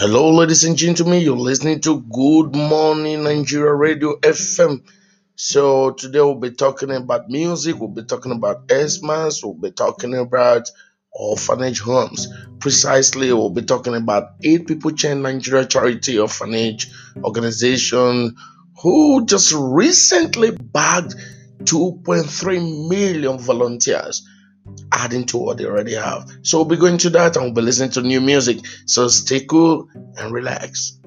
Hello, ladies and gentlemen. You're listening to Good Morning Nigeria Radio FM. So today we'll be talking about music. We'll be talking about Xmas. We'll be talking about orphanage homes. Precisely, we'll be talking about Eight People chain Nigeria Charity Orphanage Organization, who just recently bagged 2.3 million volunteers adding to what they already have. So we'll be going to that and we'll be listening to new music. So stay cool and relax.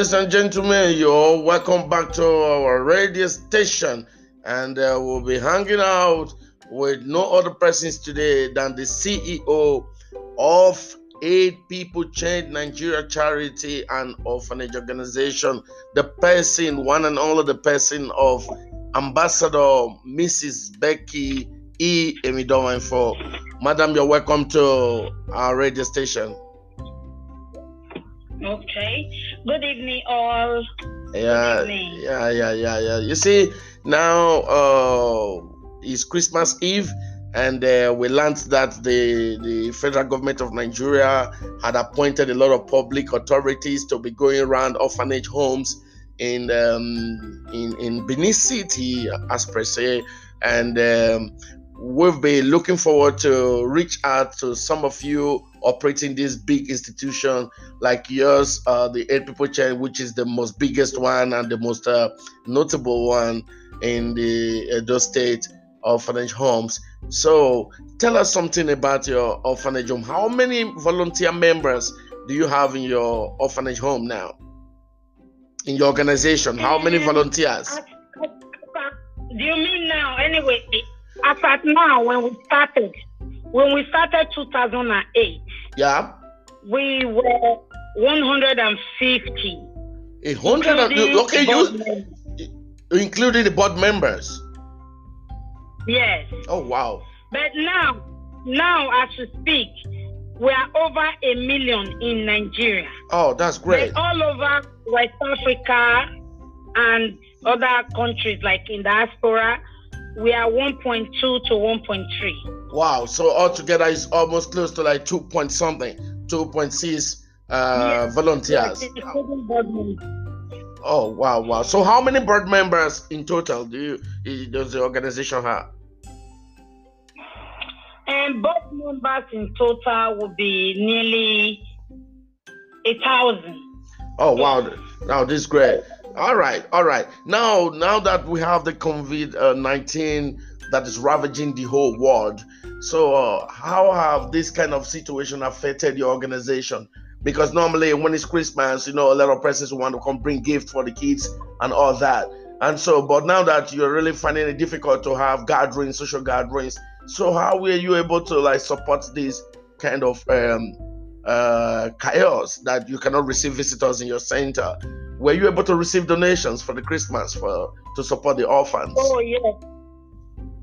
Ladies and gentlemen, you're welcome back to our radio station, and uh, we'll be hanging out with no other persons today than the CEO of Eight People Change Nigeria Charity and Orphanage Organization, the person, one and only the person of Ambassador Mrs. Becky E. Emidomanfo. Madam, you're welcome to our radio station. Okay. Good evening, all. Yeah, evening. yeah, yeah, yeah, yeah. You see, now uh, it's Christmas Eve, and uh, we learned that the the federal government of Nigeria had appointed a lot of public authorities to be going around orphanage homes in um, in in Benin City, as per se, and um, we've been looking forward to reach out to some of you operating this big institution like yours, uh, the Eight People Chain, which is the most biggest one and the most uh, notable one in the Edo State orphanage homes. So, tell us something about your orphanage home. How many volunteer members do you have in your orphanage home now? In your organization, how many Um, volunteers? Do you mean now? Anyway, as at now, when we started, when we started 2008, Yeah, we were 150. a hundred. and- Okay, you including the board members. Yes. Oh wow. But now, now as we speak, we are over a million in Nigeria. Oh, that's great. But all over West Africa and other countries like in diaspora, we are 1.2 to 1.3. Wow. So altogether, it's almost close to like two point something, two point six uh, Yes. volunteers. Including board members. Oh wow, wow. So how many board members in total do you does the organization have? And board members in total will be nearly a thousand. Oh wow, now this is great. All right, all right. Now, now that we have the COVID nineteen that is ravaging the whole world, so uh, how have this kind of situation affected your organization? Because normally when it's Christmas, you know, a lot of persons want to come bring gifts for the kids and all that. And so, but now that you're really finding it difficult to have gatherings, social gatherings, so how were you able to like support this kind of um, uh, chaos that you cannot receive visitors in your center? Were you able to receive donations for the Christmas for to support the orphans? Oh yes.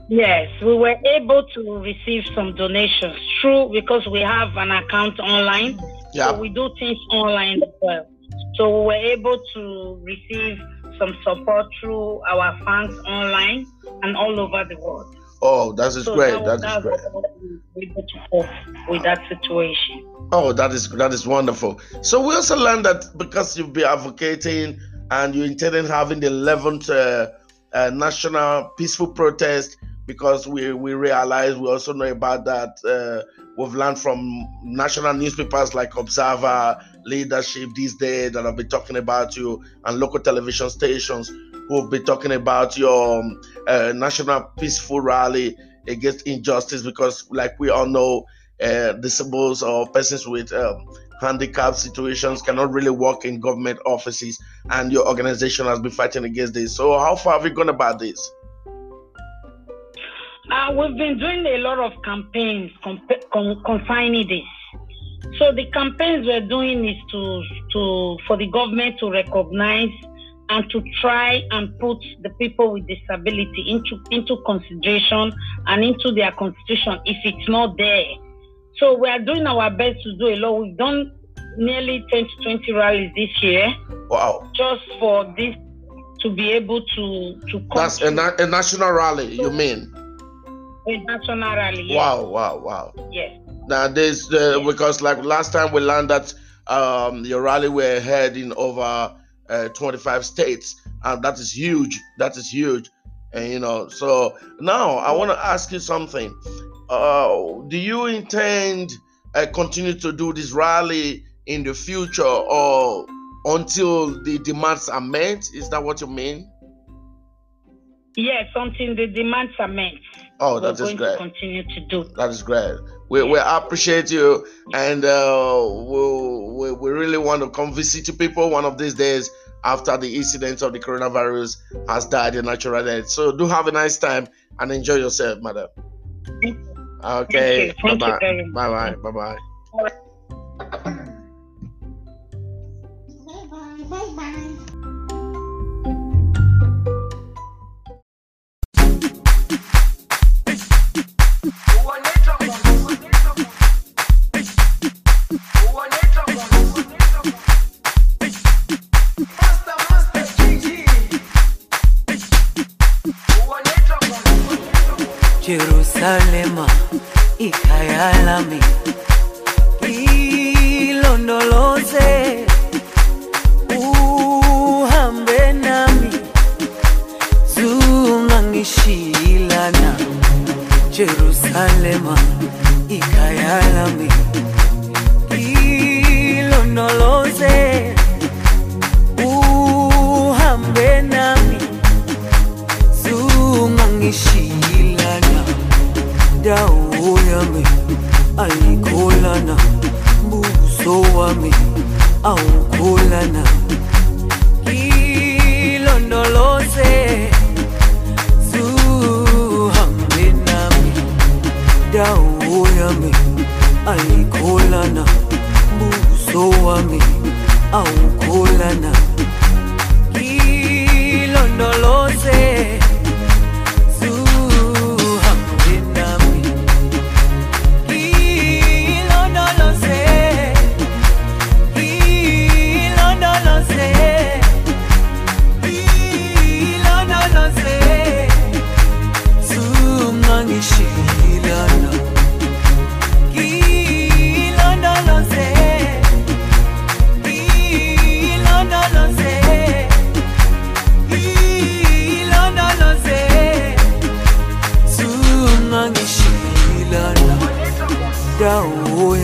Yes, we were able to receive some donations through because we have an account online. yeah. So we do things online as well. So we were able to receive some support through our fans online and all over the world. Oh, that is so great. that, That is great. what we were able to cope with that situation. Oh, that is that is wonderful. So we also learned that because you've been advocating and you intended having the 11th uh, uh, national peaceful protest, because we we realize we also know about that. Uh, we've learned from national newspapers like Observer, Leadership these days that have been talking about you, and local television stations who have been talking about your um, uh, national peaceful rally against injustice. Because, like we all know, uh, disabled or persons with um, handicap situations cannot really work in government offices, and your organization has been fighting against this. So, how far have you gone about this? Uh, we've been doing a lot of campaigns comp- con- concerning this. So the campaigns we're doing is to to for the government to recognize and to try and put the people with disability into into consideration and into their constitution if it's not there. So we are doing our best to do a lot. We've done nearly 10 to 20 rallies this year Wow, just for this to be able to to come that's a, na- a national rally, you mean? a national rally. Yes. Wow, wow, wow. Yes. Now, this uh, because like last time we learned that um, your rally were held in over uh, 25 states, and that is huge. That is huge, and you know. So now I want to ask you something. Uh, do you intend uh, continue to do this rally in the future, or until the demands are met? Is that what you mean? Yes, something the demands are met. Oh, that is going great. to continue to do. That is great. We, we appreciate you, and uh, we, we, we really want to come visit you people one of these days after the incident of the coronavirus has died a natural death. So do have a nice time and enjoy yourself, madam. Okay. Bye bye. Bye bye. Bye bye.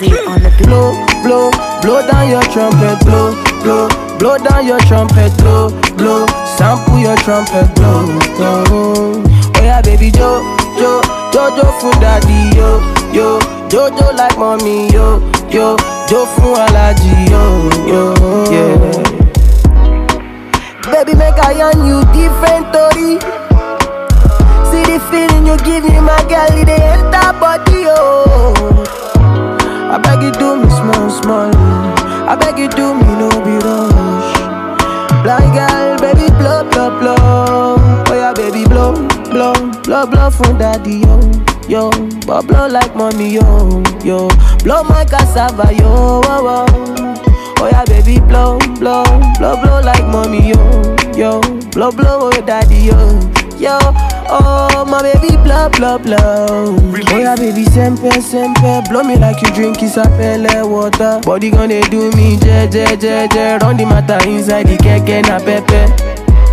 Black on the beat. blow, blow, blow down your trumpet, blow, blow, blow down your trumpet, blow, blow, sample your trumpet, blow, blow. Oh yeah, baby, jo, jo, jojo fun daddy, yo, yo, jojo like mommy, yo, yo, jo fun alaji, yo, yo, yeah. Baby, make I yarn you different story. See the feeling you give me, my girl, it enter body, oh. I beg you do me small, small. I beg you do me no be rush. Blind girl, baby blow, blow, blow. Oh yeah, baby blow, blow, blow, blow from daddy yo, yo. But blow like mommy yo, yo. Blow my cassava yo, oh, oh. Oh yeah, baby, blow, blow, blow, blow like mommy, yo, yo, blow, blow, oh daddy, yo, yo. Oh my baby, blow, blow, blow. Oh yeah, baby, sempe, sempe, blow me like you drink isapele water. Body gonna do me, je, je, je, je. Run the matter inside the keke na pepe.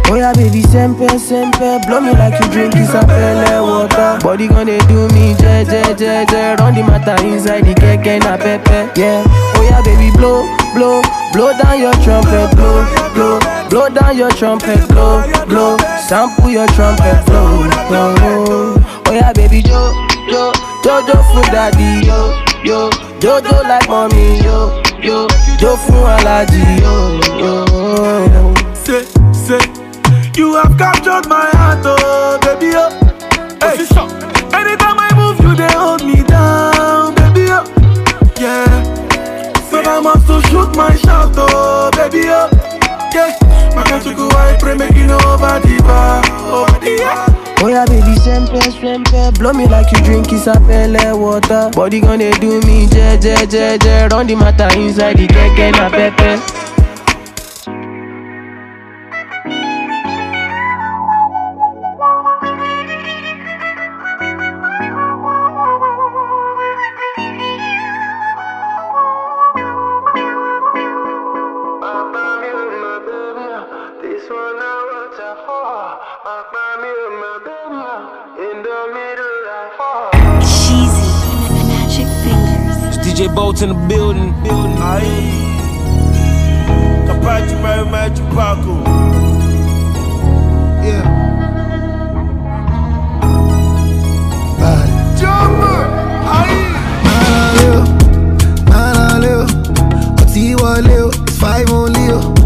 Oh yeah, baby, sempe, sempe Blow me like you drink isapele water Body gonna do me, je, je, je, je Run the matter inside the keke na pepe Yeah, oh yeah, baby, blow, blow Blow down your trumpet, blow, blow Blow down your trumpet, blow, blow Sample your trumpet, blow, blow Oh yeah, baby, jo, jo Jojo for daddy, yo, yo Jojo like mommy, yo, yo Jo fún alaji, yo, yo Say, say, you have captured my heart, oh baby, oh. Hey. Anytime I move, you they hold me down, baby, oh. Yeah. So I must shoot my shot, oh baby, oh. Yeah. Go I pray make you know over the bar, over the bar. Oh yeah, baby, sempe, sempe. Blow me like you drink isapele water. Body gonna do me, je, je, je, je. Run the matter inside the keke na pepe fingers. It's DJ Bolt in the building. building. Aí, capaz de mais mais Paco. Nana Waleo, it's five only. oh.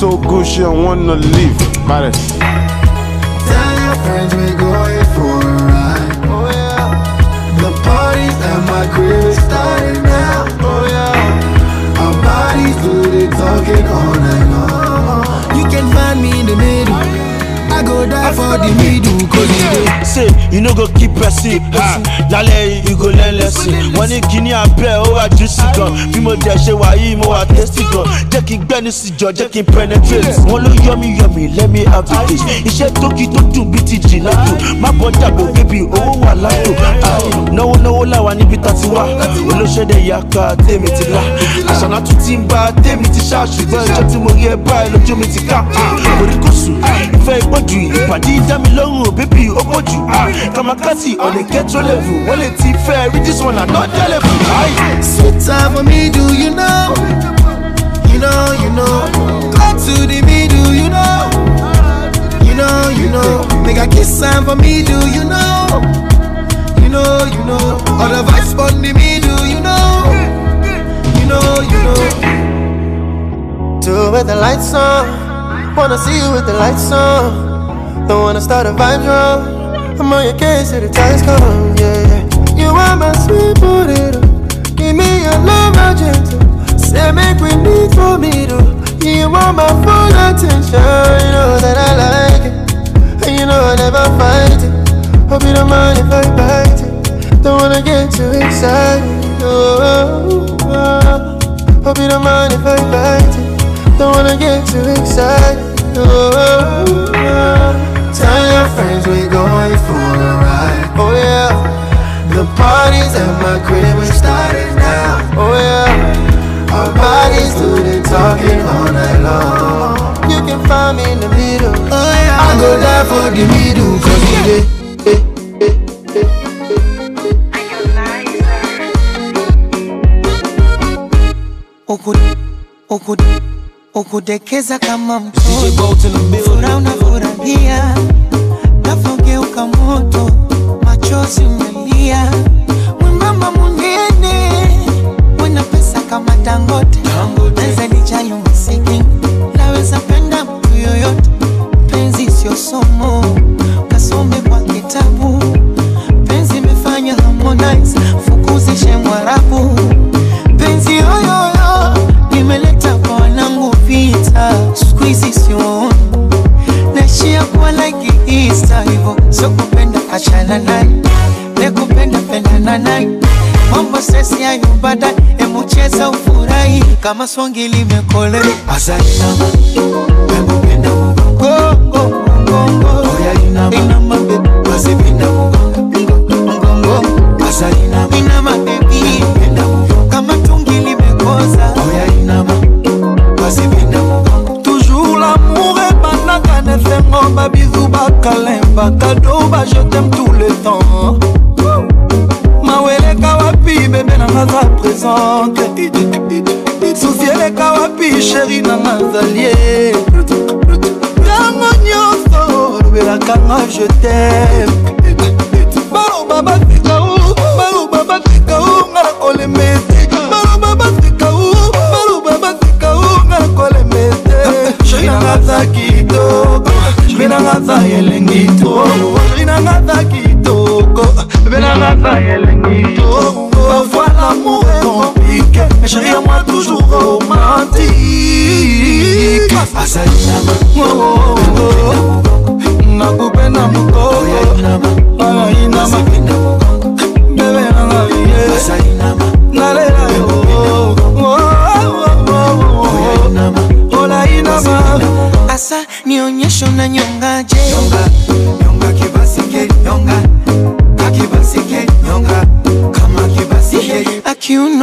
So good, she don't wanna leave. Baddest. Tell your friends we're going for a ride. Oh yeah. The parties at my crib is starting now. Oh yeah. Our bodies do the talking all for the middle cause you do. Say, you no go keep person. Ha, lálẹ́ yìí, you go learn lesson. Wọ́n ní kíní abẹ́, ó wà juicy gan. Bí mo dẹ̀ ṣe wà yìí, mo wà tasty gan. Jẹ́ kí n gbẹ́nu sí jọ, jẹ́ kí n penetrate. Wọ́n ló yọ mí yọ mí, let me have taste. Iṣẹ́ tókì tó dùn bí ti jìnnà tó. Má bọ́ dàgbò bébí, owó wà látò. Náwó náwó làwa níbi tá ti wá. Olóṣèdè yaka, tèmi ti là. Àṣànà tún ti ń bá tèmi ti ṣá. Ṣùgbọ́n ìjọ tí mo rí ẹ báyìí lójú mi ti ká. Orí kò sùn, ìfẹ́ ìpọ́jù, ìpàdé dá mi lọ́rùn, bébí ó pọ̀jù. Ah. Kamakati on a ghetto level. Wọ́n lè ti fẹ́ rí this one another level. Aye. Sweet time for me, do you know? You know, you know. Go to the middle, you know. You know, you know. Make a kiss time for me, do you know? You know, you know. All the vibes on the middle, you know. You know, you know. Do with the lights on. Wanna see you with the lights on. Don't wanna start a vibe drum. I'm on your case till the times come, yeah. You are my sweet potato. Give me your love, my gentle. Say make we meet for me, though. You want my full attention, you know that I like it. And you know I never fight it. Hope you don't mind if I bite it. Don't wanna get too excited. Oh, oh, oh. Hope you don't mind if I bite it. Don't wanna get too excited. Oh, oh. Parties at my crib we started now. Oh yeah. Our bodies do the talking all night long. You can find me in the middle. Oh yeah. I go die for the middle cause we uku- ukudekeza kama mtoto furaha unafurahia nafogeuka moto machozi umelia kama dangote. Lijali umasikini naweza penda mtu yoyote. Penzi sio somo. Kasome kwa kitabu. Penzi imefanya harmonize. Fukuzishe mwarabu. Penzi yoyoyo imeleta kwa wanangu vita. Skuizi sioni. Naishia kuwa like Easter hivyo. Sio kupenda achana naye. Nekupenda pendana naye prosesi ya nyumbada emucheza ufurahi kama swangi limekole azainama wemupenda mugongo oyainama wazipinda mugongo azainama inama bebi kama tungi limekoza oyainama wazipinda mugongo toujours l'amour ebanaka nesengo babizu bakalemba kado bajetem tout le temps. Présente. Susi eleka wapi sheri nanga zalie ntango nyonso olobelakanga je tem baloba batika u baloba batika u nga na kolemete baloba batika u baloba batika u nga na kolemete sheri nanga za kitoko sheri nanga za elengi to sheri nanga za kitoko bebe nanga za elengi to l'amour est compliqué. Mais chérie, moi toujours romantique. Azali nama Nakoupe na moukoro Ayi nama Bebe nanga vie Azali nama Nalela yo. Oh, oh, oh, Ola inama Asa nionyesho na nyo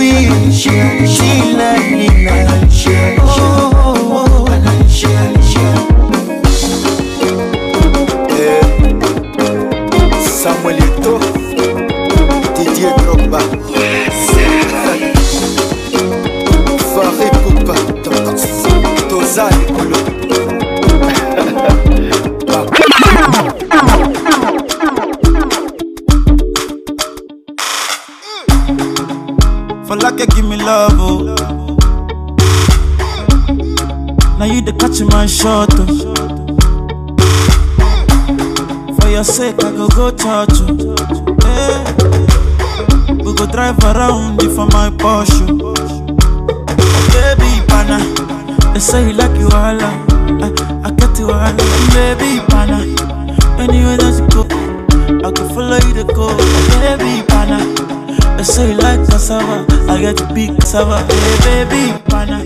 wichilalina Samuel cassava. Hey, baby, pana.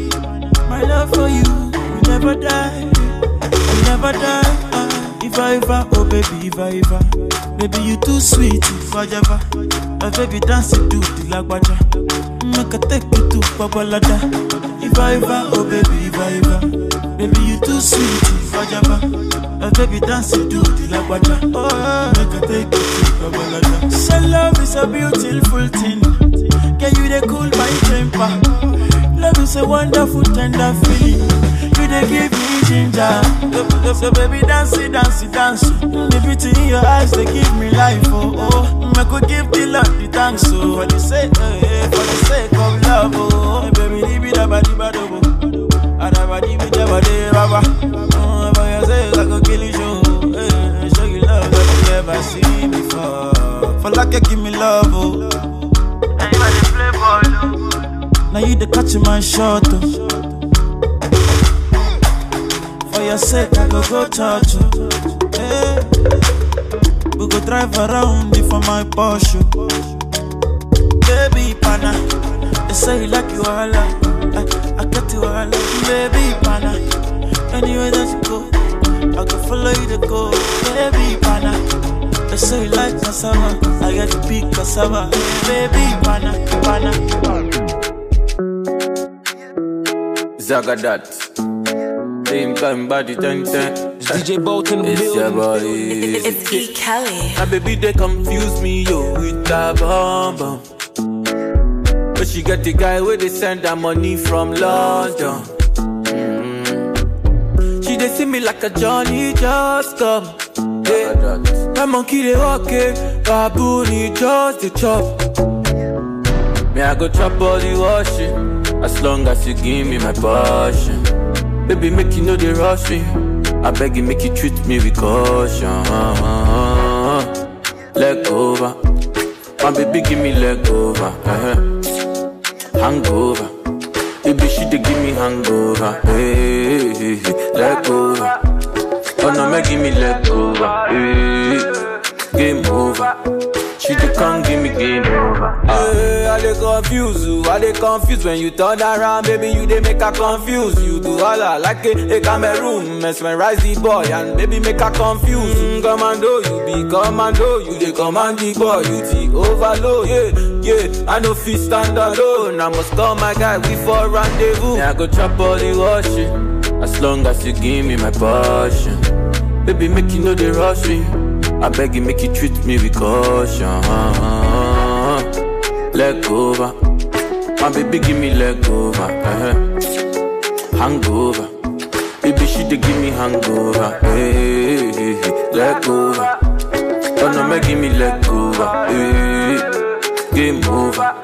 My love for you, will never die, will never die. Ah, if I ever, oh baby, if I ever, baby you too sweet, if I ever, my baby dance to the lagwaja. Make I take you to Babalada. If I ever, oh baby, if I ever, baby you too sweet, if I ever, my baby dance to the lagwaja. Oh, make I take you to Babalada. Say love is a beautiful thing. Can you they cool my temper? Love is a wonderful tender feeling. You they give me ginger. So, baby, dance it, dance it, dance. The beauty in your eyes, they give me life, oh, oh. I could give the Lord the thanks, oh. For the sake, eh, eh, for the sake of love, oh. Baby, leave it. Adabadi, bidabadi, baba. Oh, for your sake, I kill you. Eh, show you love that you never before. For you give me love, oh. Now you the catch my shot, oh. For your sake, I go go touch you. Hey. We go drive around before my Porsche. Oh. Baby, pana. They say you like you all I, I get you all Baby, pana. Anywhere that you go, I can follow you to go. Baby, pana. They say you like cassava. I get to big cassava. Baby, pana, pana, Zagadat. Same time body ten ten. DJ Bolt in the It's your building. boy. It's E. Kelly. My baby they confuse me yo with that bomb bomb. But she get the guy where they send her money from London. Mm. She they see me like a Johnny just come. Yeah. My monkey they walk it, baboon he just the chop. Me I go chop all the washing, as long as you give me my passion. Baby make you know they rush me. I beg you make you treat me with caution. Leg over, my baby give me leg over. uh Hangover, baby she dey give me hangover. Hey. leg over. Oh no, make give me leg over. Hey, game over. She dey come give me game over. Hey, I dey confuse you, I dey confuse when you turn around, baby. You dey make her confuse. You do all I like a, a Cameroon, mesmerize the boy and baby make her confuse. Mm, commando, you be commando, you dey command the boy, you the overload. Yeah, yeah, I no fit stand alone. I must call my guy, we for rendezvous. Yeah, I go chop all the washing, as long as you give me my passion. Baby, make you know they rush me. I beg you, make you treat me with caution. Leg over, my baby, give me leg over. uh Hangover, baby, she dey give me hangover. Hey, hey, hey. leg over. Oh no, make give me leg over. Hey, game over.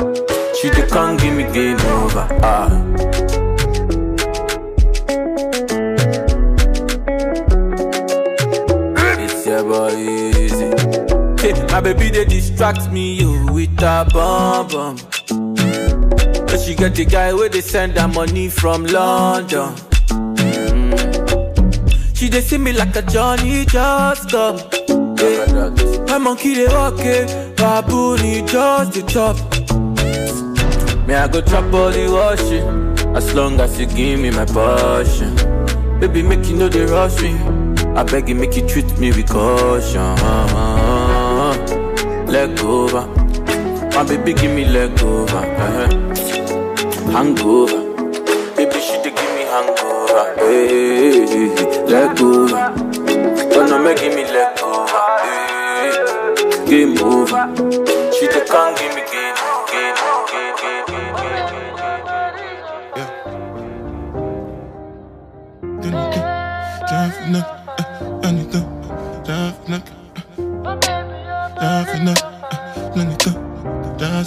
She dey come give me game over. Ah. Easy. Hey, my baby they distract me yo with a bum bum. But she get the guy where they send her money from London. Mm. She they see me like a Johnny just come. Yeah. My monkey they walk it, baboon just the chop. Me I go chop all the washing, as long as you give me my passion. Baby make you know they rush me. I beg you, make you treat me with caution. Leg over, my baby, give me leg over. uh Hangover, baby, she dey give me hangover. Hey, leg over, oh no, make give me leg over. Hey, game over, she dey come give me game, game, game, game, game, game, for nothing, uh,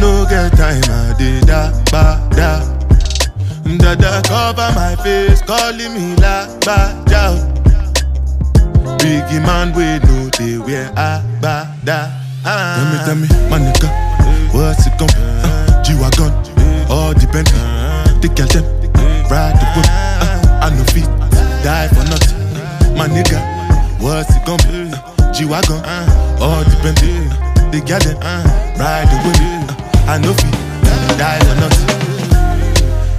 no get time, I did da ba da. Dada cover my face, calling me la ba da. Biggie man, we know they wear a ba da. Tell me, tell me, ah. my nigga, what's it gon' be? Uh, eh. ah, G-Wagon, eh. all depend. Take your time, ride the whip. Uh, ah. I no fit die for nothing. Eh. My nigga, what's it gon' be? Uh, G-Wagon, all depend. The gal them, ride the whip. Uh, I no fit die for nothing.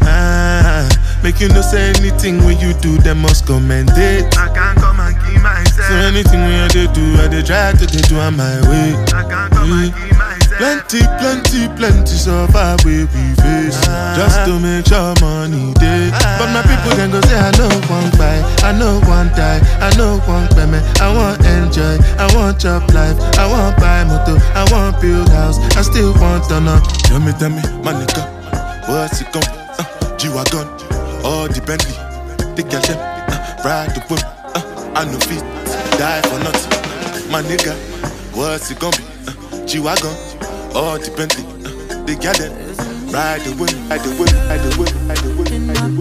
Ah, make you know say anything when you do, them must commend it. I can't come and keep myself. So anything when I do, I dey try to dey do on my way. I can't come and keep myself. Plenty, plenty, plenty suffer we we face just to make sure money day. But my people then go say I know one buy, I know one die, I know one payment. I want enjoy, I want chop life, I want buy motor, I want build house, I still want to. Tell me, tell me, my nigga, what's it come? Uh, G-Wagon, all the Bentley, the girl them, uh, ride the whip, uh, I know feet, die for nothing. My nigga, what's it gonna be? Uh, G-Wagon, Bentley, uh, the girl ride the whip, ride the whip, ride the whip, ride the whip, ride the whip.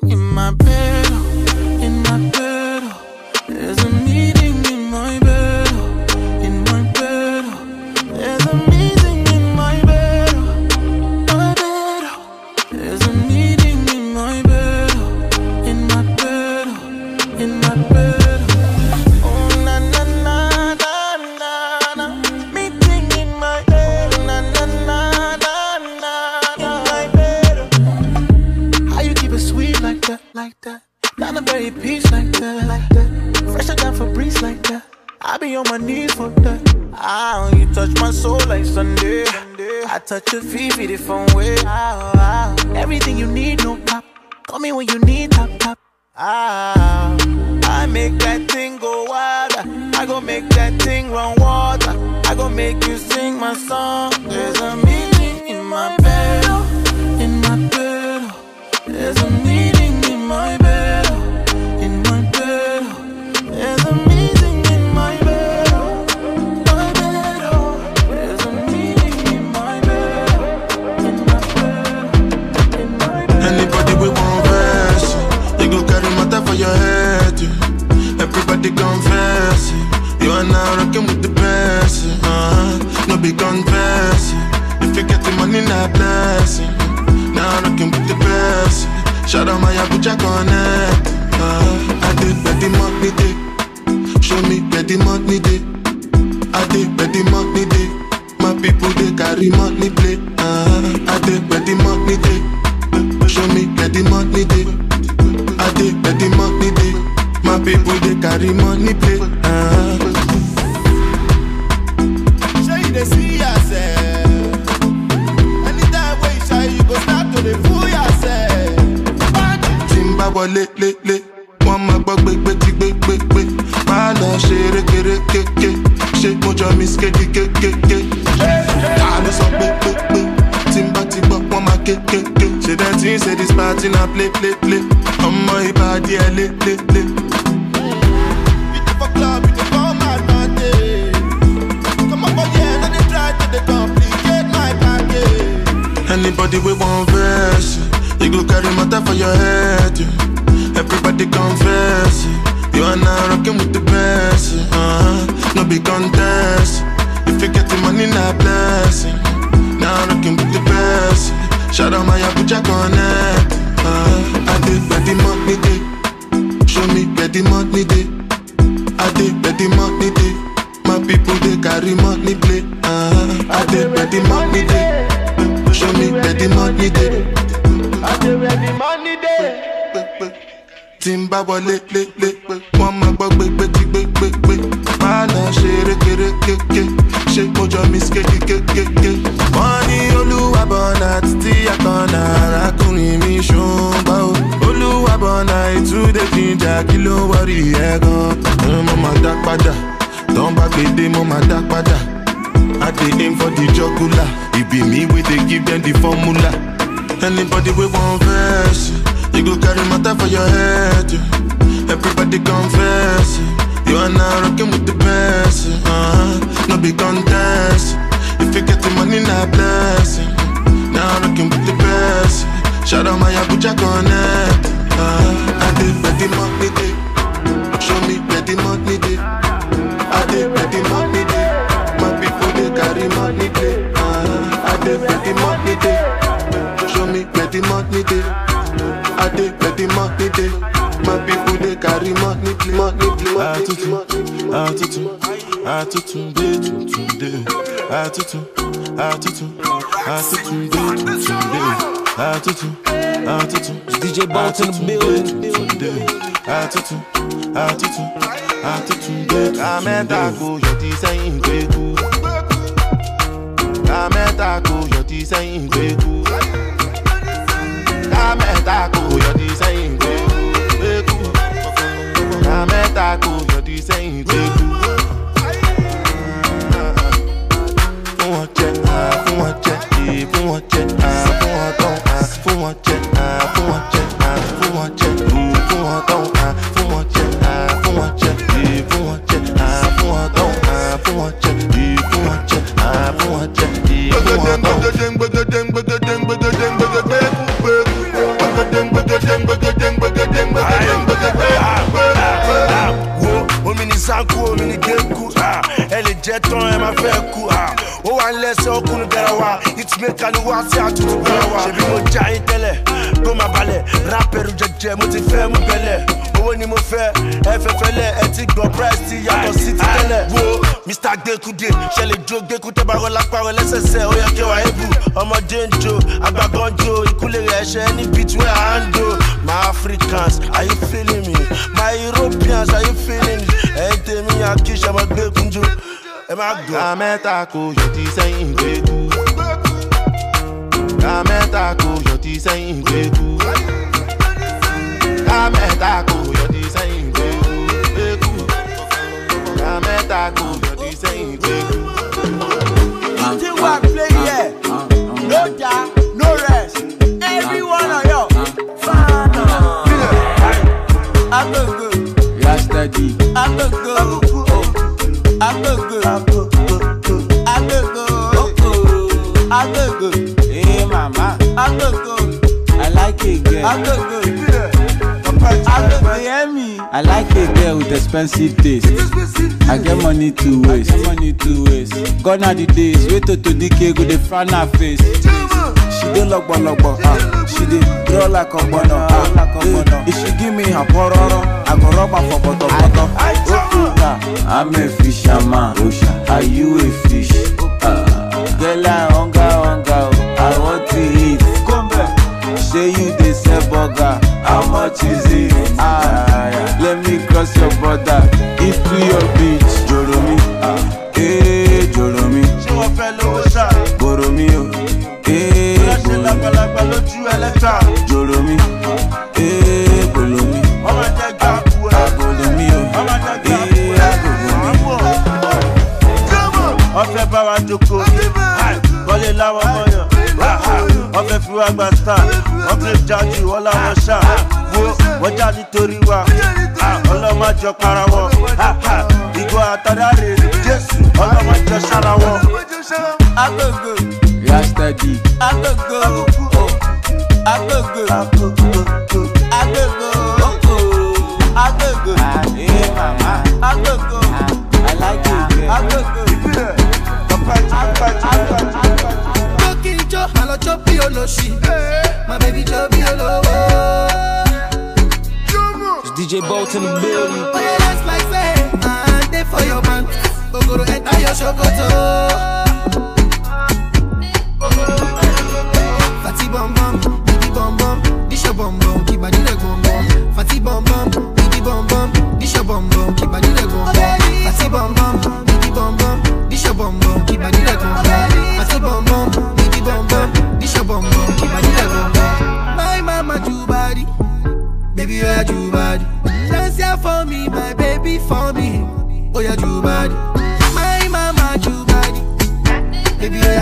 that, very peace like that, like that. Fresher than Febreze like that. I be on my knees for that. Ah, you touch my soul like Sunday. I touch your feet, feet different way. Ah, ah. Everything you need, no pop. Call me when you need top top. Ah, I make that thing go wilder. I go make that thing run water. I go make you sing my song. There's a meeting in my bed, in my bed. There's a yeah. Everybody confess, you are now rocking with the best. Uh-huh. No big confess, yeah. if you get the money, not blessing. Now rocking with the best. Shout out my Abuja connect. Uh, I did where money day. Show me where money day. I did where money day. My people they carry money play. Uh, I did where money day. Show me where money day. I did where money day. People they carry money play. Uh, Sure you dey see yourself. Anytime wey you shy, you go start to dey fool yourself. n bá wọlé lélé wọ́n máa gbọ́ gbégbé tí gbégbégbé máa lọ ṣe rékérékéké ṣé mo jọ mi skéde kékéké ta ló sọ pé pé pé tí n bá ti gbọ́ wọ́n máa kékéké ṣe dẹ́ tí ń ṣe this party na play play play ọmọ ìbàdí ẹ lé lé lé. Anybody we want verse, you go carry matter for your head. yeah. Everybody confess, you are now rocking with the best. Uh-huh. No big contest. If you get the money, not blessing. Now rocking with the best. Shout out my Abuja connect. Uh, I did where the money day. Show me where the money day. I did where the money day. My people they carry money play. Uh, I did where the money day. Show me where the money day. I dey where the money dey. tí ń bá wọlé lé lé wọ́n máa gbọ́ gbégbé tí gbégbégbé máa lọ ṣe rékérékéké ṣé mo jọ miss kékékéké. wọ́n ní olúwa bọ̀nà títí àkànnà arákùnrin mi ṣùgbọ́n o olúwa bọ̀nà ìtúndé jíjà kí ló wọrí ẹ̀ gan. mo máa dá padà ń bá gbèdé mo máa dá padà. I dey aim for the jugular. It be me wey dey give them the formula. Anybody wey wan verse, you go carry matter for your head. Everybody confess, you are now rocking with the best. Uh-huh. No be contest. If you get the money, na blessing. Now rocking with the best. Shout out my Abuja connect. Uh-huh. I dey where the money dey. Show me where the money dey. I dey where the me where the money day. I dey where the money day. My people they carry money play, money play, money play, money. Atutu, atutu, de tutu de. Atutu, atutu, atutu, de tutu de. Atutu, atutu. DJ Bolt in the building. Atutu, atutu, atutu, de tutu de. Amẹ́ta kò yọ ti sẹ́yìn gbé kú. ká kò yọ ti sẹ́yìn gbé kú. Ká mẹ́ta kò yọ ti sẹ́yìn gbé kú. ká mẹ́ta kò yọ ti sẹ́yìn gbé kú. fún wọn jẹ fún wọn jẹ fún wọn jẹ fún wọn tán fún wọn jẹ fún omi ní sanku omi ó ni ti fẹ́ mú bẹ́lẹ̀ owó ni mo fẹ́. Ẹ fẹ́ fẹ́lẹ̀ ẹ ti gbọ́ price ti yàtọ̀ sí ti tẹ́lẹ̀. Wo mr. Gbẹkude ṣẹlẹ̀ jó gbẹku tẹ́ bá rọlá parọ́ lẹ́sẹsẹ? Ó yẹ kí wàá ebu ọmọdé ń jo àgbàgbọ́n jo ìkúlẹ̀ rẹ̀ ṣẹ́ ní between hand o. My africans are you feeling me? My europeans are you feeling me? Ẹ̀yin tèmi àkíṣe ọmọ gbẹkun jo ẹ má gbọ́. ká mẹ́ta kò yọ ti sẹ́yìn gbé kú. ká mẹ́ta kò yọ ti sẹ́yìn gbé kú. Ká mẹ́ta kò yọ ti sẹ́yìn gbé kú. ká mẹ́ta kò yọ ti sẹ́yìn gbé kú. Till what play here? No ja, no rest. Everyone on yo. Fana. I go go. Yesterday. I go go. I go go. I go go. I go go. Hey mama, I go go. I like a girl. I go go. I like a girl with expensive taste. I get money to waste. money to waste. Gone are the days. Wait to to DK go dey frown her face. She dey logbo. Ah. She dey draw like ogbono. Ah. If she give me her pororo, I go rub her for bottom bottom. Okuta, I'm a fisherman. Are you a fish? Ah. Girl, I hunger hunger. oh. I want to eat. Come back. Say you dey sell burger, how much is it? Ah, yeah. let me cross your border into your beach. Joromi, ah, eh, Joromi, ṣé wọ́n fẹ́ lówó ṣá. Boromi, oh, eh, bóyá ṣe Boromi, lágbàlagbà lójú ẹlẹ́ta. Joromi, eh, Bolomi, wọ́n máa jẹ́ gbàgbó ẹ̀. Bolomi, oh, wọ́n máa jẹ́ gbàgbó eh, ẹ̀. Bolomi. wọ́n fẹ́ bá wa joko kọ́lé láwọn mọ̀yàn wọ́n fẹ́ fi wá gba star wọ́n fi jáde wọ́n láwọn ṣá wo wọ́n já nítorí wa ọlọ́mọ jọ para wọn ìgò àtàdáre jésù ọlọ́mọ jọ sára wọn. I go go. Yesterday, I go go. I go go. I go go. I go go. ah, eh, mama, I go go. I like a girl. I go go. Lókì ijó, àlọ́ jó bí olóṣì. My baby jó It's DJ Bolt in the building. Oye, that's like say, I dey for your man. Ogoro enter your ṣòkòtò. Fati bum bum, baby bum bum. This This your bum bum, keep body leg bum bum. Fatty bum bum, biggie bum bum. This your bum bum, keep body leg bum bum. Fatty bum bum, biggie bum bum. This your bum bum, keep body leg bum bum. Fatty bum bum, biggie bum bum. This your bum bum, keep body leg bum bum. My mama do body, baby you are do body. Dance here for me, my baby for me. Oh yeah, do body. My mama do body, baby oh yeah,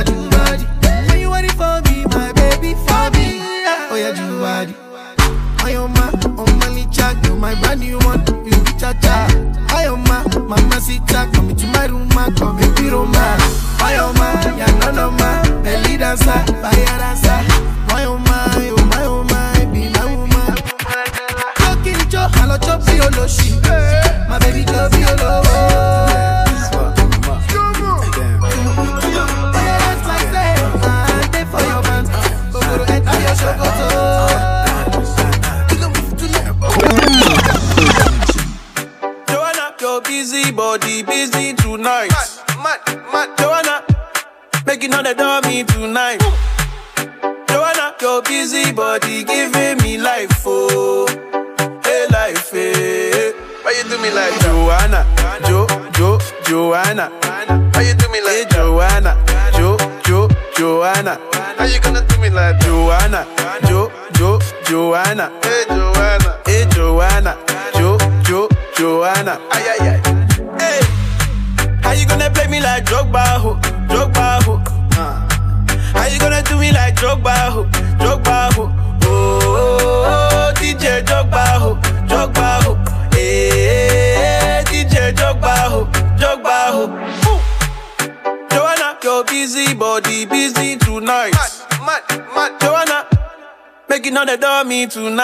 all the dummy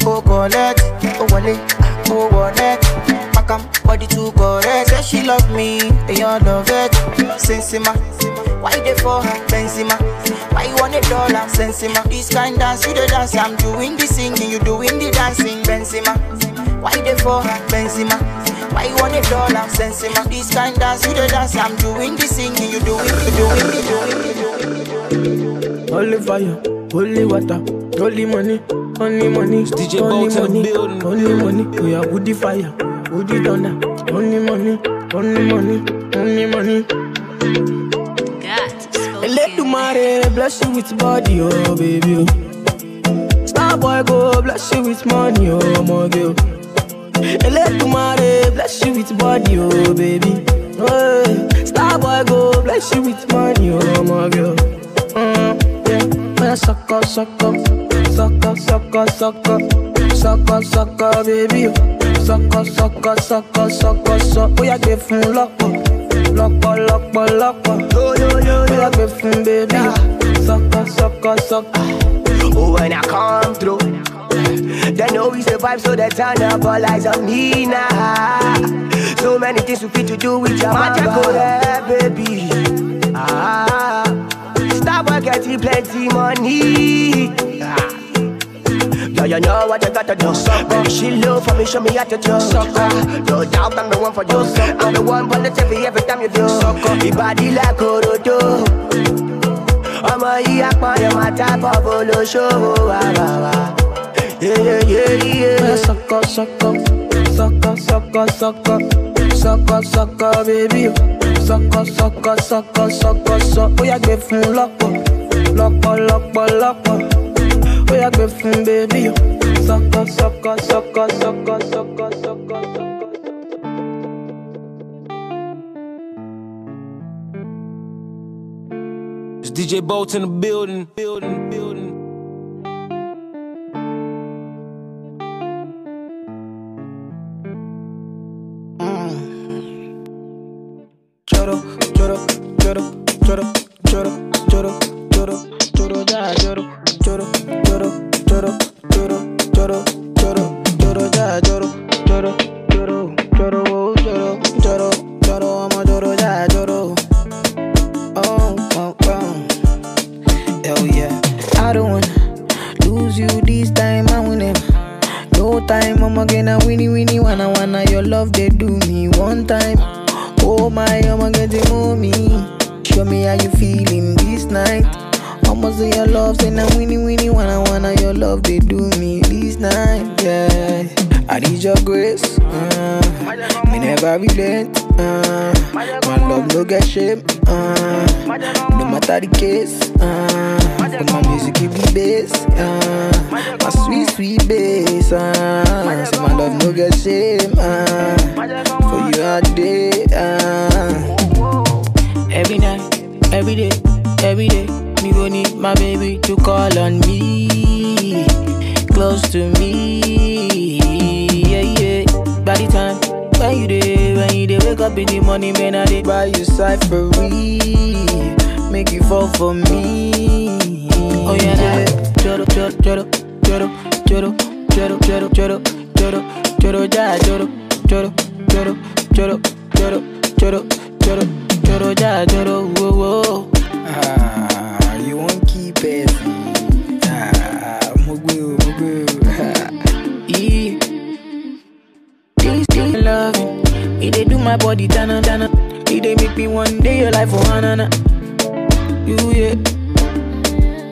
fún o collect o wọlé o wọ net pakam body too correct say she love me èèyàn love it sensima. Why you dey for her, Benzema? Why you want a dollar, Sensima? This kind dance, you the dance, I'm doing the singing, you doing the dancing, Benzema. Why you dey for her, Benzema? Why you want a dollar, Sensima? This kind dance, you the dance, I'm doing the singing, you doing the doing the doing the doing Holy fire, holy water, holy money, only money, DJ only Box in the money, building. only money. We are woody fire, woody thunder, only money, only money, only money. Let the mare bless you with body, oh baby. oh. Star boy go bless you with money, oh my girl. Let the mare bless you with body, oh baby. Hey, Star boy go bless you with money, oh my girl. Mm, yeah, yeah, suck up, suck up, suck up, suck up, suck up, suck up, suck up, baby. Suck up, suck up, suck up, suck up, suck. Oh yeah, give him lock up, lock up, lock up, lock up. Yo yo yo, oh yeah, give him baby. Suck up, suck up, suck up. Oh, when I come through, they know we survive, so they turn up all eyes on me now. So many things we fit to do with your magic, there, baby. Ah, stop getting plenty money. Ah. Yeah, you know what you gotta do. Sucker. She low for me, show me how to do. Sucker. No doubt I'm the one for you. I'm the one positive every time you do. Sucker. Your body like Orodo. ọmọ yìí apá yẹn máa tábọ̀ folóṣòwò wà wà wà. Oya sọkọ sọkọ sọkọ sọkọ sọkọ sọkọ sọkọ bébí o sọkọ sọkọ sọkọ sọkọ sọ oya gbé fún lọ́pọ̀ lọ́pọ̀ lọ́pọ̀ lọ́pọ̀ for your griffin, baby. Sucker, sucker, sucker, sucker, sucker, sucker, sucker. It's DJ Bolt in the building, building, building. Mm. Choro, choro, choro. Show me how you feeling this night. I'ma say your love, say now winnie winnie wanna wanna your love they do me this night. Yeah, I need your grace. Uh, me never relent. Uh, my love no get shame. Uh, no matter the case. Uh, my music give me bass. Uh, my sweet sweet bass. Uh, say my love no get shame. Uh, for you all day. Uh. Every night, every day, every day, me go need my baby to call on me, close to me. Yeah, yeah. By the time when you day, when you day, wake up in the morning, man, I dey buy you cyphery, make you fall for me. Oh yeah, yeah. Choro, choro, choro, choro, choro, choro, choro, choro, choro, choro, ja, choro, choro, choro, choro, choro, choro, choro, choro, ja, choro, whoa, whoa. Ah, you won't keep it. Ah, mugu, mugu. Yeah. This, this loving, it dey do my body tana tana. It dey make me one day your life for hanana. You yeah,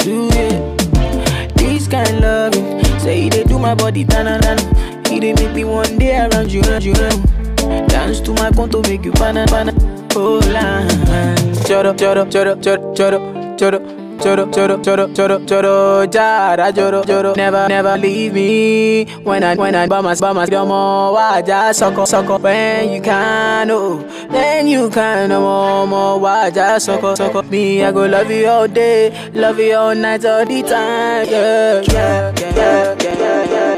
you yeah. This kind loving, say it dey do my body tana tana. It dey make me one day around you, around you, around. Dance to my conto, make you pana pana. Choro choro choro choro choro choro. Choro, choro, choro, choro, choro, jara, choro, choro. Never, never leave me when I, when I bama, bama, domo, waja, soko, soko. When you can, oh, then you can, no more, more, waja, soko, soko. Me, I go love you all day, love you all night, all the time. Yeah, yeah, yeah, yeah, yeah,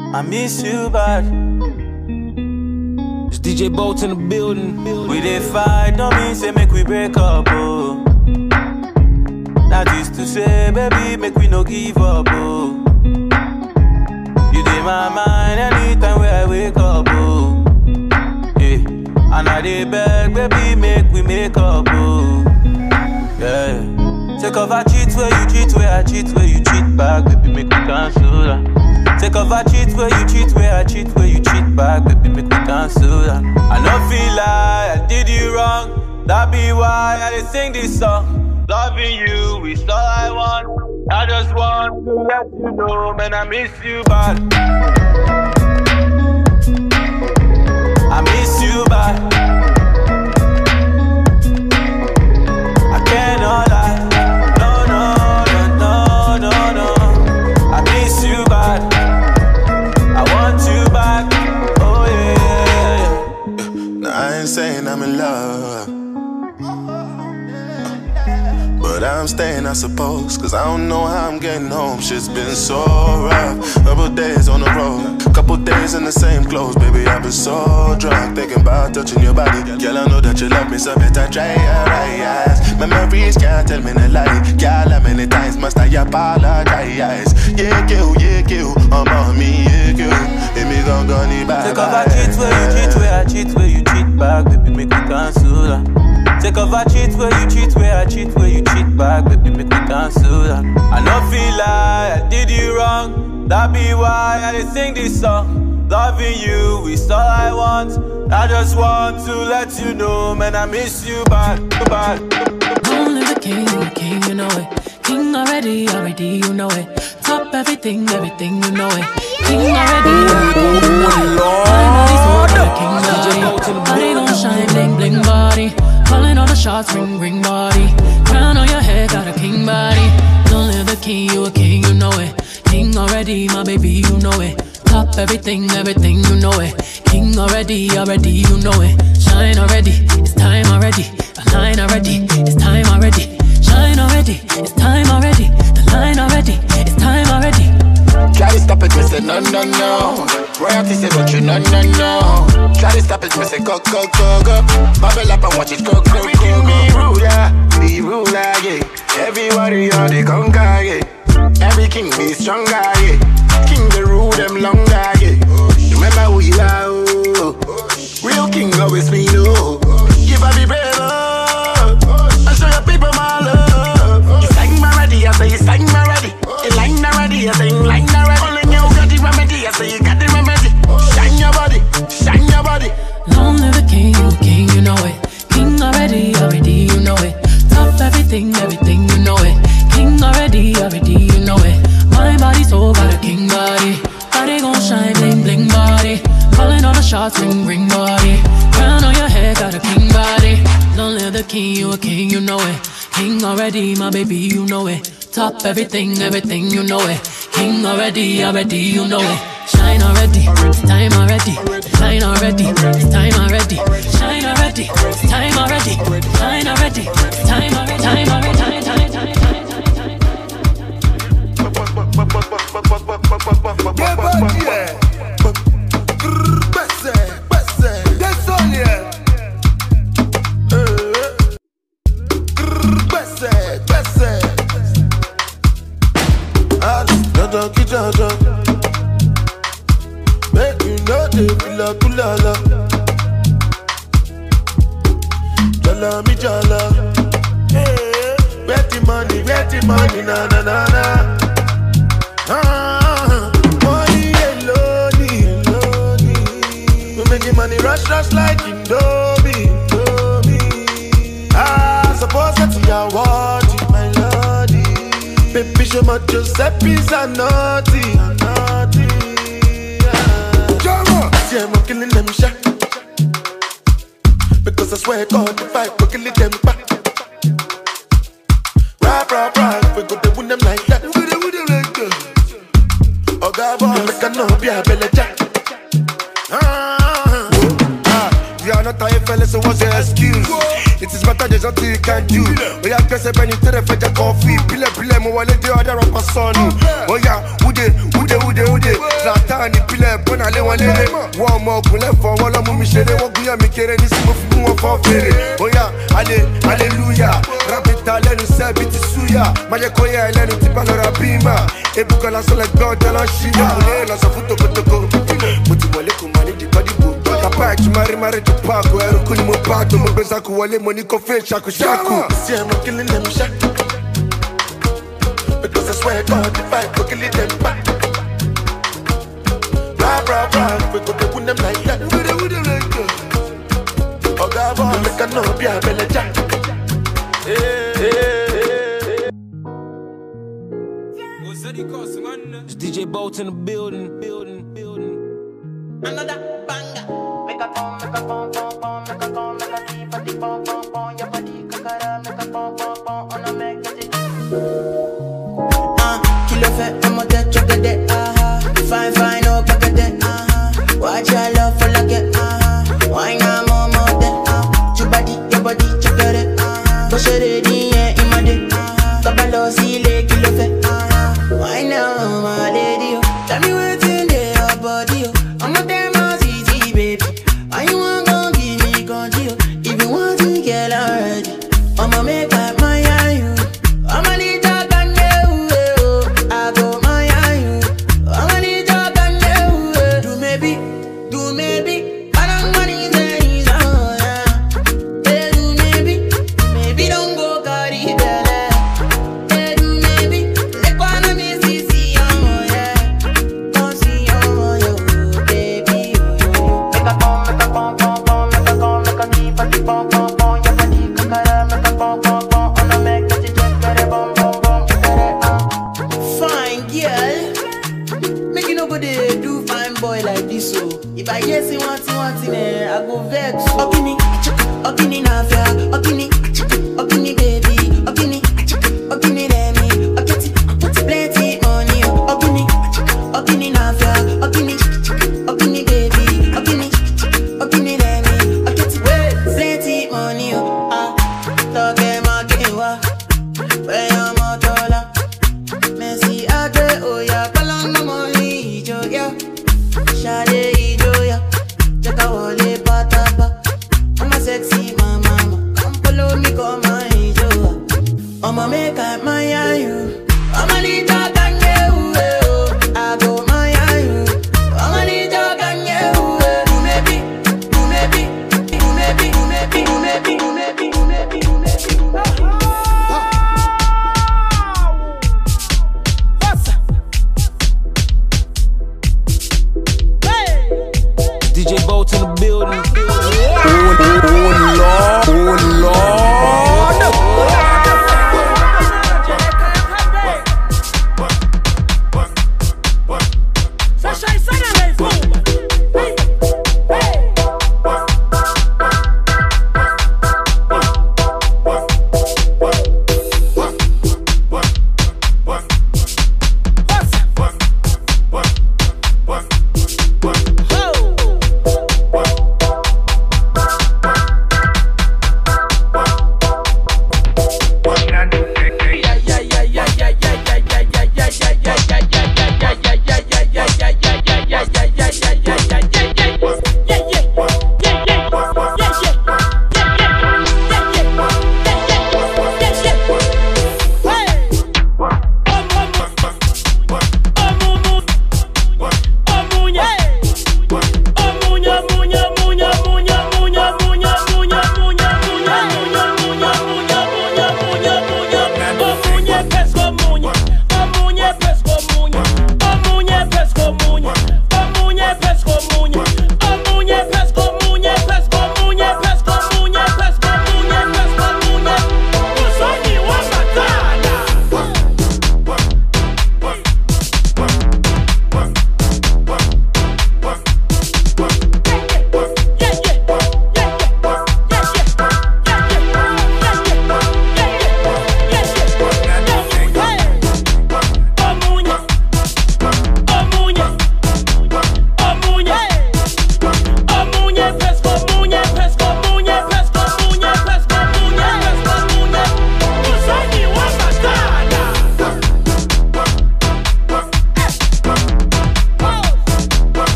yeah. I miss you, bad. It's DJ Bolt in the building. We did fight, don't mean say make we break up, oh. That is to say, baby, make we no give up, oh. You did my mind anytime where I wake up, oh. Yeah. And I did beg, baby, make we make up, oh. Yeah. Take off I cheat where you cheat, where I cheat, where you cheat back, baby, make we cancel that. Oh. Take off I cheat where you cheat, where I cheat, where you cheat back, baby, make me cancel that. I no feel like I did you wrong, that be why I sing this song. Loving you is all I want. I just want to let you know, man, I miss you bad. I miss you bad. I'm staying, I suppose. Cause I don't know how I'm getting home. Shit's been so rough. Couple days on the road. Couple days in the same clothes. Baby, I've been so drunk. Thinking about touching your body. Girl, I know that you love me, so better try your eyes. Memories can't tell me no lie. Girl, how many times must I apologize? Yeah, kill, yeah, kill. I'm on me, yeah, kill. Let me go, go, need bye. Take off I cheat where you cheat, where I cheat, where you cheat back, baby, make me cancel that. Take off I cheat where you cheat, where I cheat, where you cheat back, baby, make me cancel that. I no feel like I did you wrong, that be why I sing this song. Loving you is all I want. I just want to let you know, man, I miss you bad, bad. Only the king, the king, you know it. King already, already, you know it. Top everything, everything, you know it. King already, already, you know it. My body's so good, king body. Body gon' shine, bling, bling body. Calling all the shots, ring, ring body. Crown on your head, got a king body. Don't live the king, you a king, you know it. King already, my baby, you know it. Top everything, everything, you know it. King already, already, you know it. Shine already, it's time already. The line already, it's time already. Shine already, it's time already. The line already, it's time already. Try to stop it, me say no, no, no. Royalty say don't you, no, no, no. Try to stop it, me say go, go, go, go. Bubble up and watch it go, go, go, go. Me ruler, be ruler, yeah. Everybody on the conquer, yeah. Every king be stronger, yeah. King the rule them longer, yeah. Remember who you are, oh. Real king always be no. Oh. Give a be brave, oh. And show your people my love. You sang my ready, I say you sang my ready. You line already, say oh, you line I say you got the remedy. Shine your body, shine your body. Long live the king, you king, you know it. King already, already, you know it. Top everything, everything, you know it. King already, already, you know it. My body so got a king body. Body gon' shine, bling, bling body. Calling all the shots, ring, ring body. Crown on your head, got a king body. Long live the king, you a king, you know it. King already, my baby, you know it. Top everything, everything, you know it. King already, already, you know it. Shine already, time already. Shine already, time already. Shine already, time already. Shine already, time already. Time already, time, time, time, time. Gbèsè, gbèsè, désòlì ẹ̀. Gbèsè, Giuseppe's a naughty, a naughty. Jama, see I'm killing them shot. Because I swear God, if I go killing them back. Rap, rap, rap, we go to win them like that. We go to win them like that. Oh God, boy, make a no be a belly jack. Ah, Ah, you are not a fella, so what's your excuse? It is matter there's nothing you can do. Oh guess when you tell the fed coffee, pile pile mo de other rapper son. Oh yeah, ude ude ude ude. Zlatan pile bona le wọn lere. Wọ́n ọmọ ọkùnrin fọ wọn lọ́mú mi ṣeré, wọ́n mi kéré ní sí mo fi mú wọn fọ́ fèrè. Oh yeah, ale hallelujah. Rábìtà lẹ́nu sẹ́bi ti súyà. Májẹ̀ kó yẹ ẹlẹ́nu tí bá lọ́ra bímà. Ebùkọ́ lásán lẹ gbọ́ ọjọ́ lọ ṣíyà. Mo lè lọ sọ fún tokotoko. Mo ti wọlé dìkọ́ dìbò. Kapa ẹ̀jú máa rí máa rí tó paako. Ẹrù kú ni mo bá tó. Mo gbé sáku wọlé, mo ní kó fẹ́ ṣàkóṣàkó. See I'm killing them shot. Because I swear God, if I go killing them back. We go to win them like that. We go win them like that. Oh God, boy, make a no be a belly jack. It's DJ Bolt in the building, building, building. Another banger. Make a make a make a make a a. Your body kakara, make a. On a make it. Ah, kilo fe, I'm a dead chocolate day. Ah, fine, fine, oh kakate. Ah, watch your love for like it. Ah, wine I'm on more than. Ah, your body, your body, chocolate. Ah, push it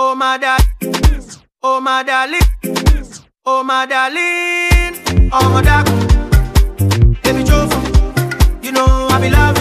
Oh my darling, oh my darling, oh my darling, oh, baby Joseph, you know I be loving.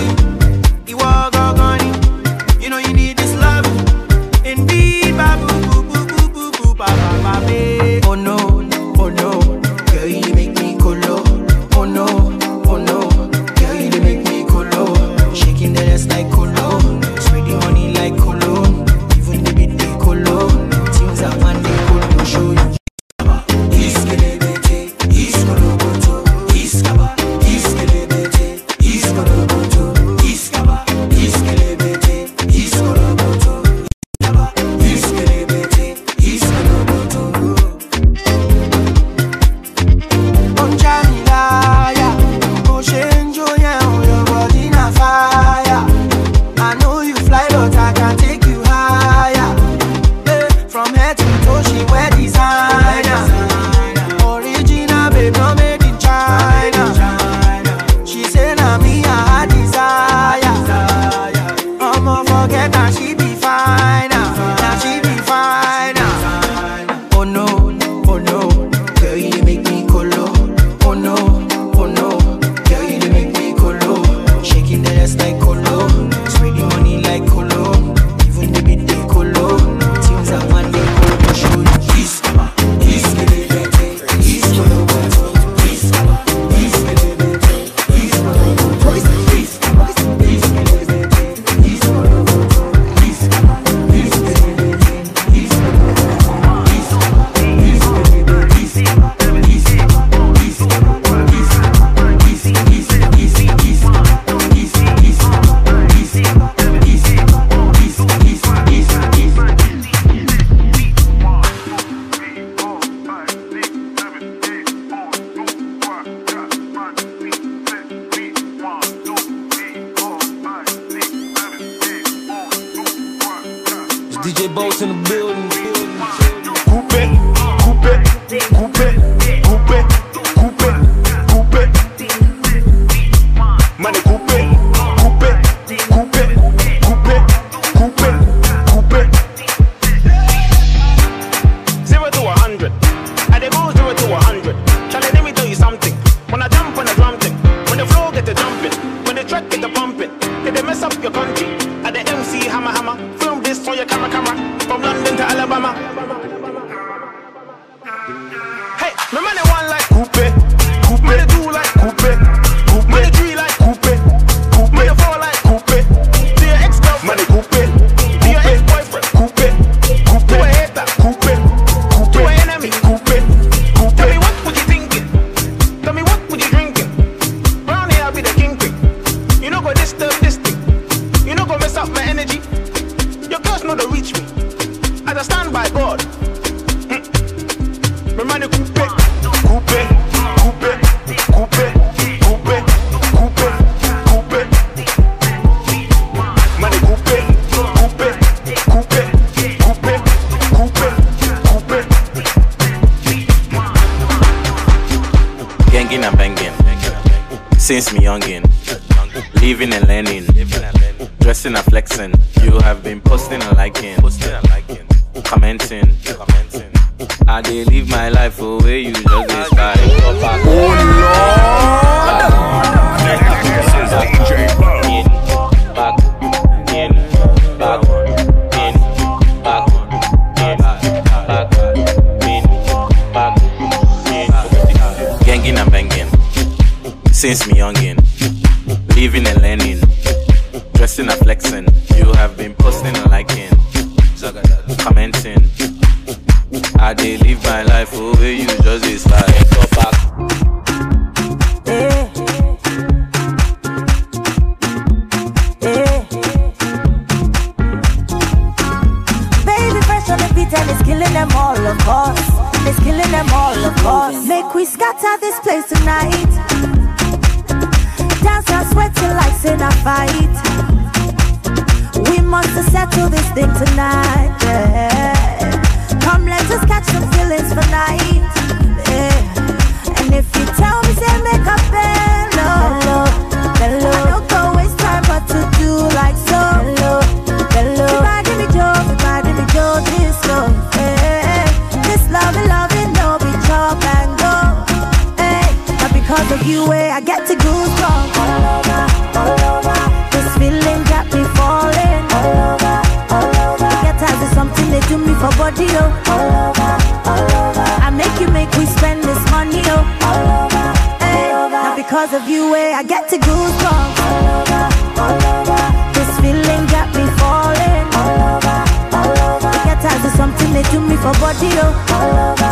to me for body, oh.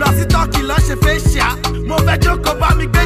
lọ sí tọ́kì lọ́ ṣe fẹ́ ṣíà mo fẹ́ jókòó bá mi gbé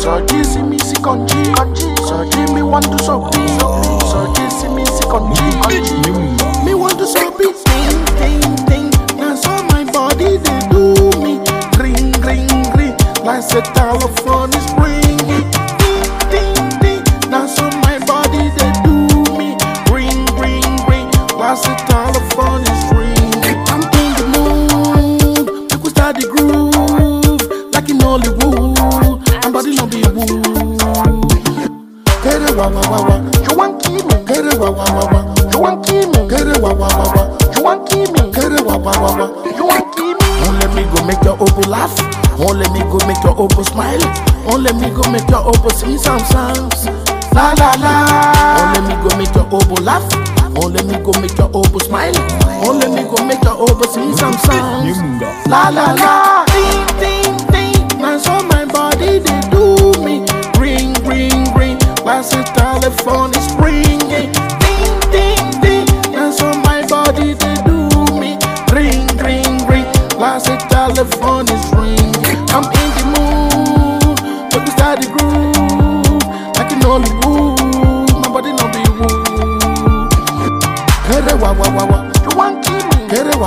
Sorgisi music on G. Give me one to so be Sorgisi music on G. Me want to so be Ding ding ding, Now so my body they do me. Ring ring ring. Like a telephone is ringing. laugh. Oh, let me go make your oboe smile. Oh, let me go make your oboe sing some songs. La la la. Ding, ding, ding. Now so my body, they do me. Ring, ring, ring. Why the telephone is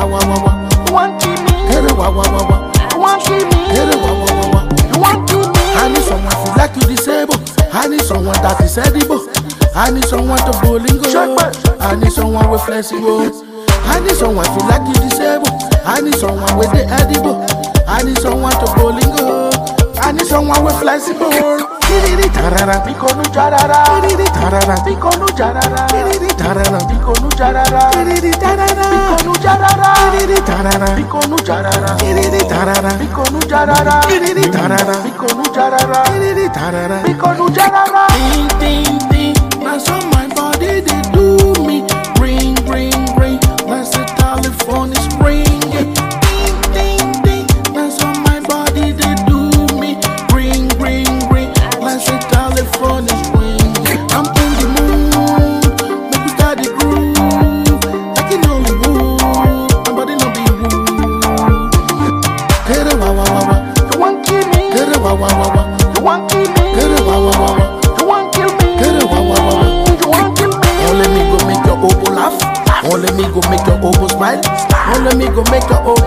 wa wa wa wa. Want to me? Wa wa wa wa. Want to me? Wa wa wa wa. Want to me? I need someone to like to disable. I need someone that is edible. I need someone to bowling go. I need someone with flexible. I need someone to like to disable. I need someone with the edible. I need someone to bowling go. I need someone with flexible. Tiriri tarara pico nu charara. Tiriri tarara pico nu charara. Tiriri tarara pico nu charara. Tiriri tarara pico nu charara. Tiriri tarara pico nu charara. Tiriri tarara pico nu charara. Tiriri tarara pico nu charara. Tiriri tarara pico nu charara. Ting ting ting. gon' make her own.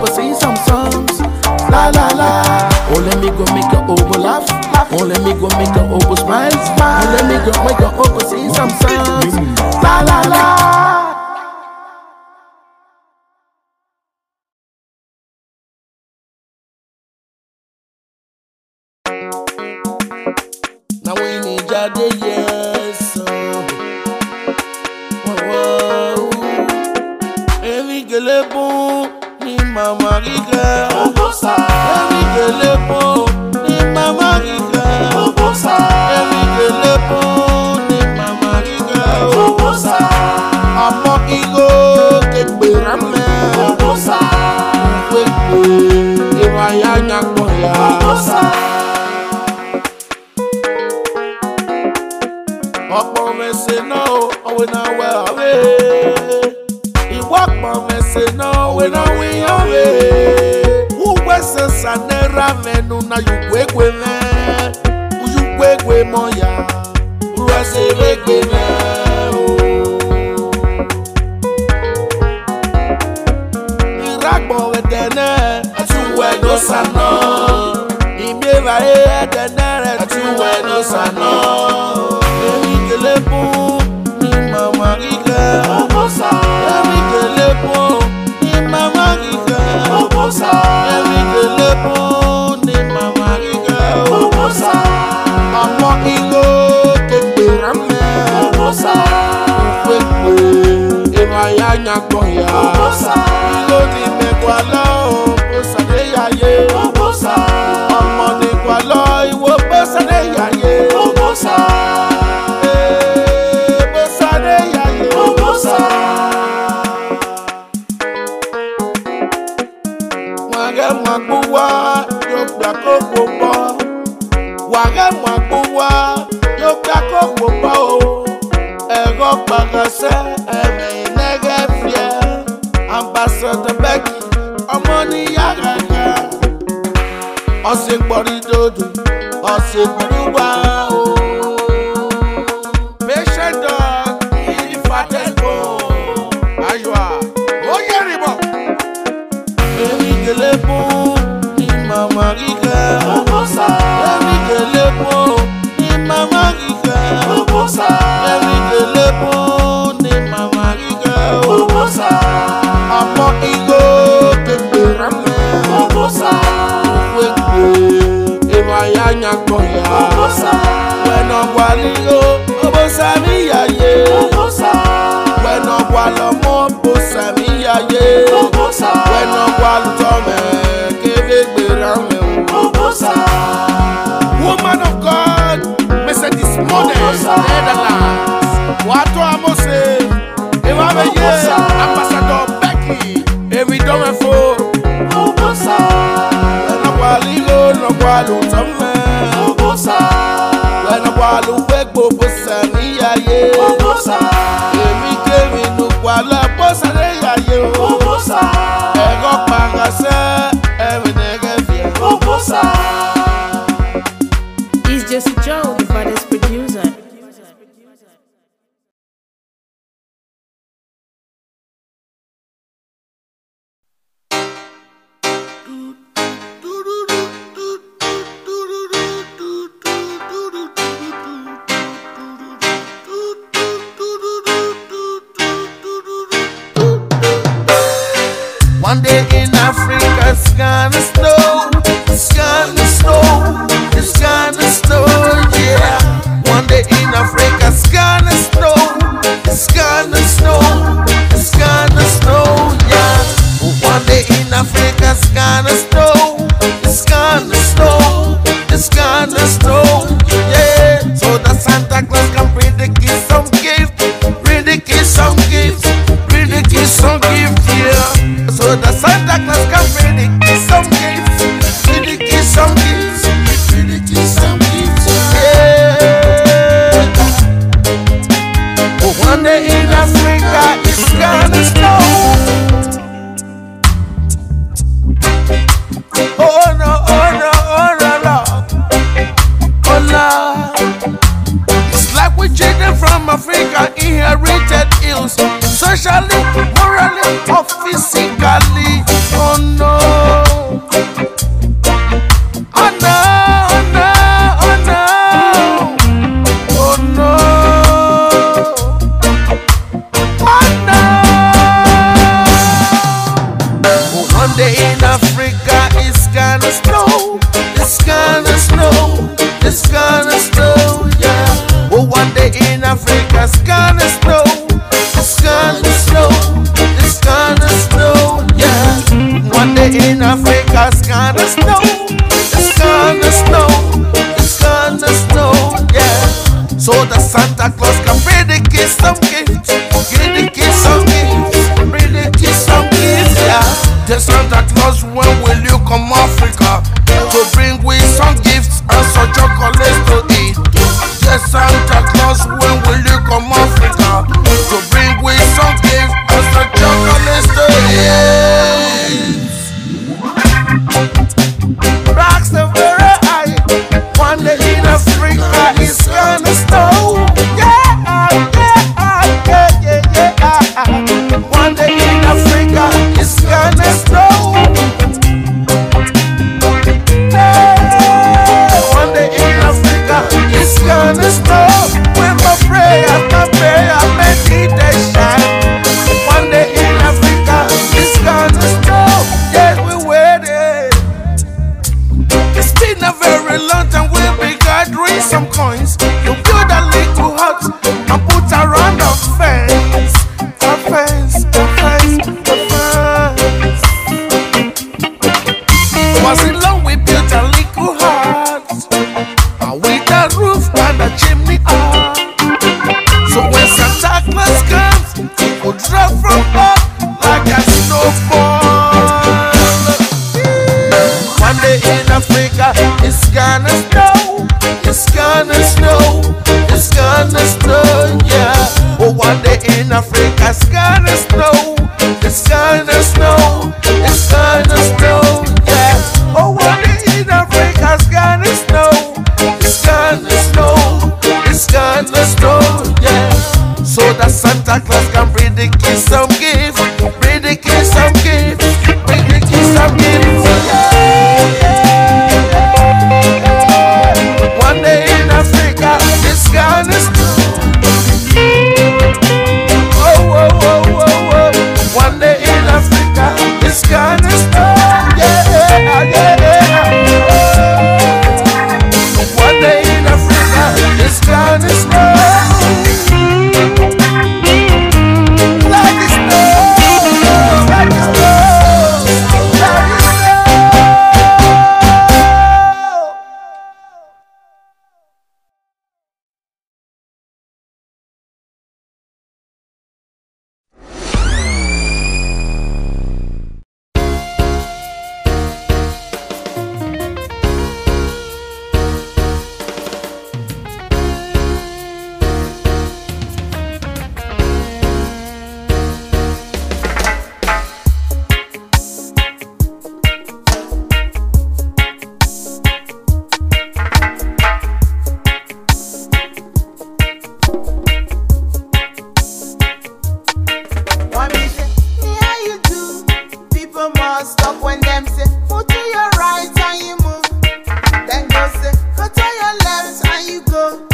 go.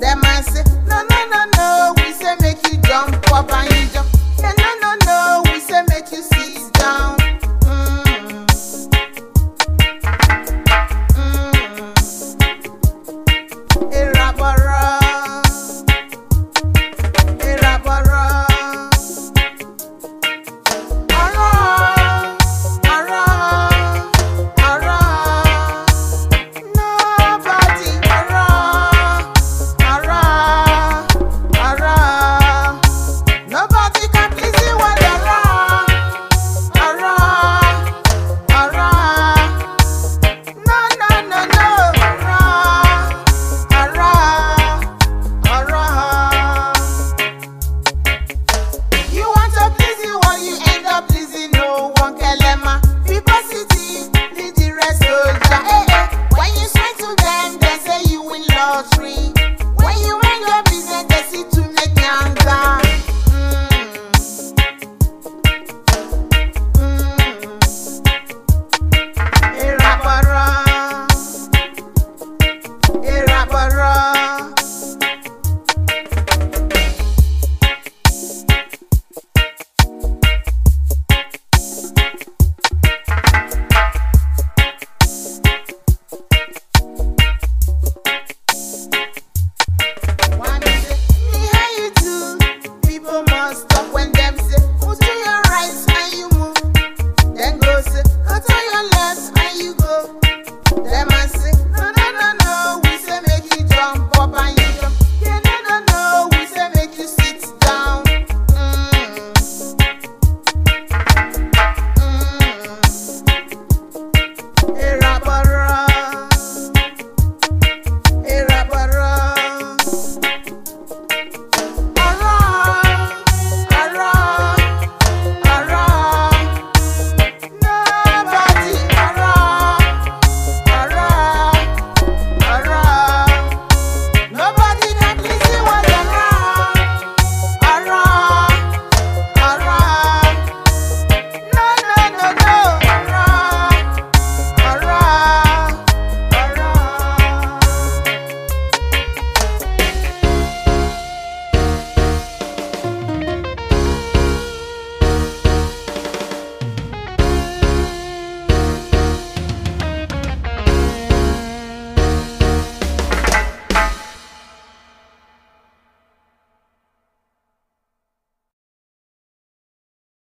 that man say, no, no, no, no. We say make you jump up and